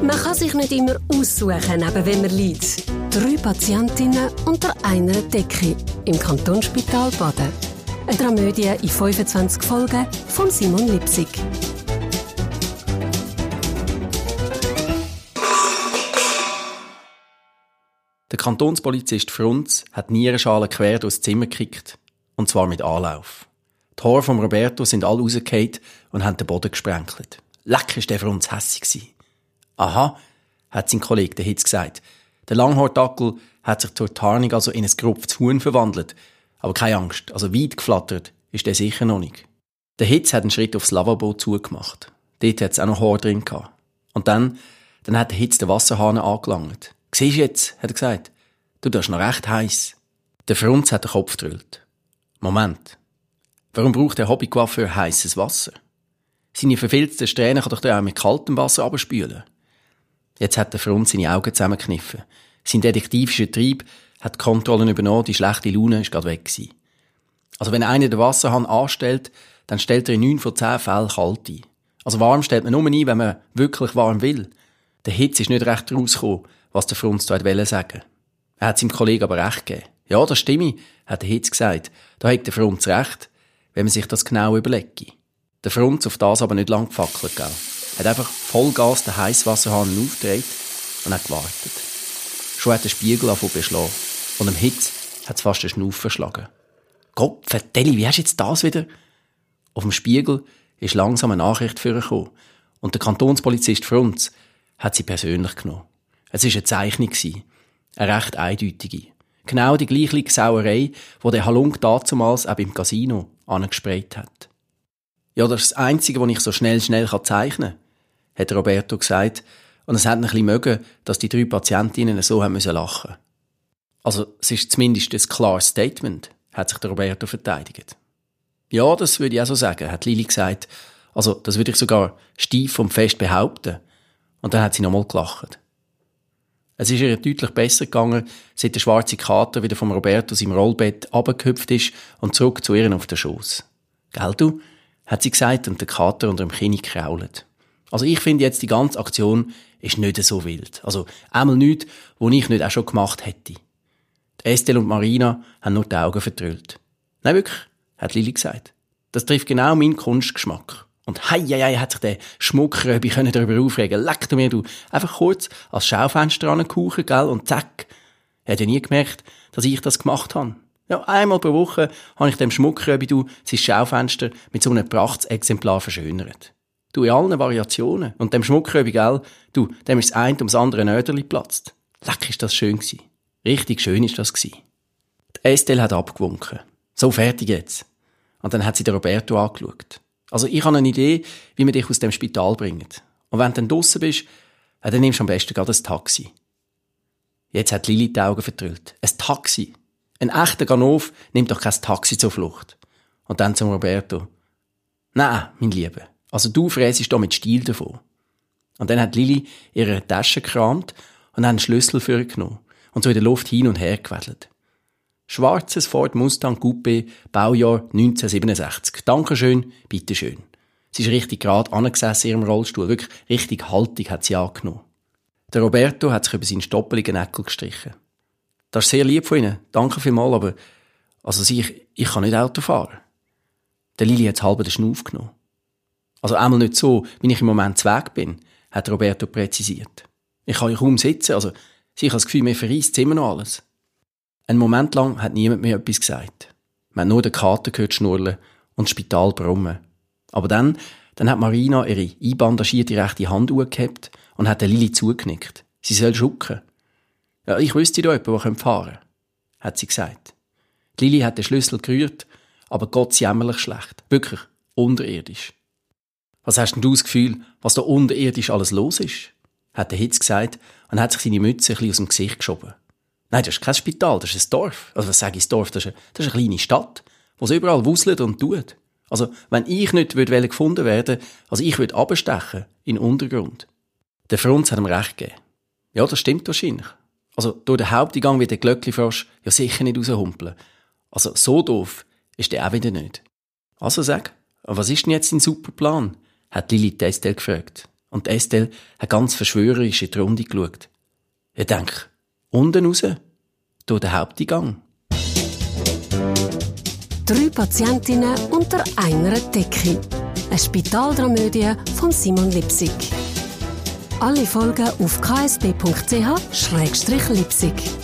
Man kann sich nicht immer aussuchen, neben wem man liegt. Drei Patientinnen unter einer Decke im Kantonsspital Baden. Eine Dramödie in 25 Folgen von Simon Lipsig. Der Kantonspolizist Frunz hat Nierenschalen quer durchs Zimmer gekickt. Und zwar mit Anlauf. Die Haare von Roberto sind alle rausgefallen und haben den Boden gesprenkelt. Leck ist der Frunz hässig Aha, hat sein Kollege der Hitz gesagt. Der Langhaardackel hat sich zur Tarnung also in ein gerupftes Huhn verwandelt. Aber keine Angst, also weit geflattert ist der sicher noch nicht. Der Hitz hat einen Schritt aufs Lavabo zugemacht. Dort hat es auch noch Haar drin gehabt. Und dann, dann hat der Hitz den Wasserhahn angelangt. Siehst du jetzt, hat er gesagt. Du, das ist noch recht heiß. Der Frunz hat den Kopf gedrüllt. Moment. Warum braucht der Hobbycoiffeur heißes Wasser? Seine verfilzten Strähnen kann doch der auch mit kaltem Wasser abspülen. Jetzt hat der Frunz seine Augen zusammengekniffen. Sein detektivischer Trieb hat die Kontrollen übernommen, die schlechte Laune ist gerade weg gewesen. Also wenn einer den Wasserhahn anstellt, dann stellt er in neun von zehn Fällen kalt ein. Also warm stellt man nur ein, wenn man wirklich warm will. Der Hitze ist nicht recht rausgekommen, was der Frunz da wollte sagen. Er hat seinem Kollegen aber recht gegeben. Ja, das stimme, hat der Hitz gesagt. Da hat der Frunz recht, wenn man sich das genau überlegt. Der Frunz auf das aber nicht lang gefackelt, gell? Hat einfach Vollgas den Heißwasserhahn aufgedreht und hat gewartet. Schon hat der Spiegel angefangen beschlagen. Und am Hitz hat es fast den Schnuff verschlagen. Gott, vertell, wie hast du jetzt das wieder? Auf dem Spiegel ist langsam eine Nachricht für gekommen. Und der Kantonspolizist Frunz hat sie persönlich genommen. Es war eine Zeichnung. Eine recht eindeutige. Genau die gleiche Sauerei, die der Halunk damals auch im Casino angesprayt hat. Ja, das ist das Einzige, was ich so schnell, schnell zeichnen kann, hat Roberto gesagt. Und es hat ein bisschen mögen, dass die drei Patientinnen so haben müssen lachen. Also, es ist zumindest ein klares Statement, hat sich der Roberto verteidigt. Ja, das würde ich auch so sagen, hat Lili gesagt. Also, das würde ich sogar steif und fest behaupten. Und dann hat sie nochmal gelacht. Es ist ihr deutlich besser gegangen, seit der schwarze Kater wieder vom Roberto im Rollbett abgehüpft ist und zurück zu ihr auf den Schoß. Gell du? hat sie gesagt und der Kater unter dem Kinn krault. Also ich finde jetzt, die ganze Aktion ist nicht so wild. Also einmal nichts, wo ich nicht auch schon gemacht hätte. Estelle und Marina haben nur die Augen vertrüllt. Nein, wirklich, hat Lili gesagt. Das trifft genau meinen Kunstgeschmack. Und hei, hei, hei, hat sich der Schmuckröbi können darüber aufregen. Leck du mir, du. Einfach kurz als Schaufenster angekuchen, gell? Und zack. Er hat ja nie gemerkt, dass ich das gemacht habe. Ja, einmal pro Woche habe ich dem Schmuckröbi, du, sein Schaufenster mit so einem Prachtexemplar verschönert. Du, in allen Variationen. Und dem Schmuckröbi, gell? Du, dem ist das eine ums andere Nöderli platzt. Leck, ist das schön gewesen. Richtig schön ist das gewesen. Die Estelle hat abgewunken. So, fertig jetzt. Und dann hat sie den Roberto angeschaut. Also ich habe eine Idee, wie wir dich aus dem Spital bringen. Und wenn du dann draussen bist, dann nimmst du am besten gerade ein Taxi. Jetzt hat Lili die Augen vertrüllt. Ein Taxi. Ein echter Ganov nimmt doch kein Taxi zur Flucht. Und dann zum Roberto. Nein, mein Lieber. Also du fräsest da mit Stil davon. Und dann hat Lili ihre Tasche gekramt und einen Schlüssel für genommen und so in der Luft hin und her gewedelt. Schwarzes Ford Mustang Coupé, Baujahr 1967. Dankeschön, bitteschön. Sie ist richtig gerade angesessen in ihrem Rollstuhl. Wirklich richtig haltig hat sie angenommen. Der Roberto hat sich über seinen stoppeligen Eckel gestrichen. Das ist sehr lieb von Ihnen. Danke vielmals, aber, also ich, ich kann nicht Auto fahren. Der Lili hat halb den Schnuff genommen. Also einmal nicht so, wie ich im Moment Weg bin, hat Roberto präzisiert. Ich kann ja kaum sitzen, also, sie hat das Gefühl, mir verreist immer noch alles. Einen Moment lang hat niemand mehr etwas gesagt. Man hat nur den Kater gehört schnurren und das Spital brummen. Aber dann, dann hat Marina ihre einbandagierte rechte Hand hochgehabt und hat der Lili zugeknickt. Sie soll schucken. Ja, ich wüsste da jemanden, der fahren könnte, hat sie gesagt. Die Lili hat den Schlüssel gerührt, aber Gott jämmerlich schlecht. Wirklich unterirdisch. Was hast denn du das Gefühl, was da unterirdisch alles los ist? hat der Hitz gesagt und hat sich seine Mütze ein bisschen aus dem Gesicht geschoben. Nein, das ist kein Spital, das ist ein Dorf. Also was sage ich, das Dorf? Das ist eine, das ist eine kleine Stadt, wo es überall wuselt und tut. Also, wenn ich nicht würde gefunden werden, also ich würde abstechen in den Untergrund. Der Frunz hat ihm recht gegeben. Ja, das stimmt wahrscheinlich. Also, durch den Haupteingang wird der Glöckli-Frosch ja sicher nicht raushumpeln. Also, so doof ist der auch wieder nicht. Also sag, was ist denn jetzt dein super Plan? Hat Lili Testel gefragt. Und Estelle hat ganz verschwörerisch in die Runde geschaut. Ich denke, unten raus, durch den Haupteingang. Drei Patientinnen unter einer Decke. Eine Spitaldramödie von Simon Lipsig. Alle Folgen auf ksb.ch-lipsig.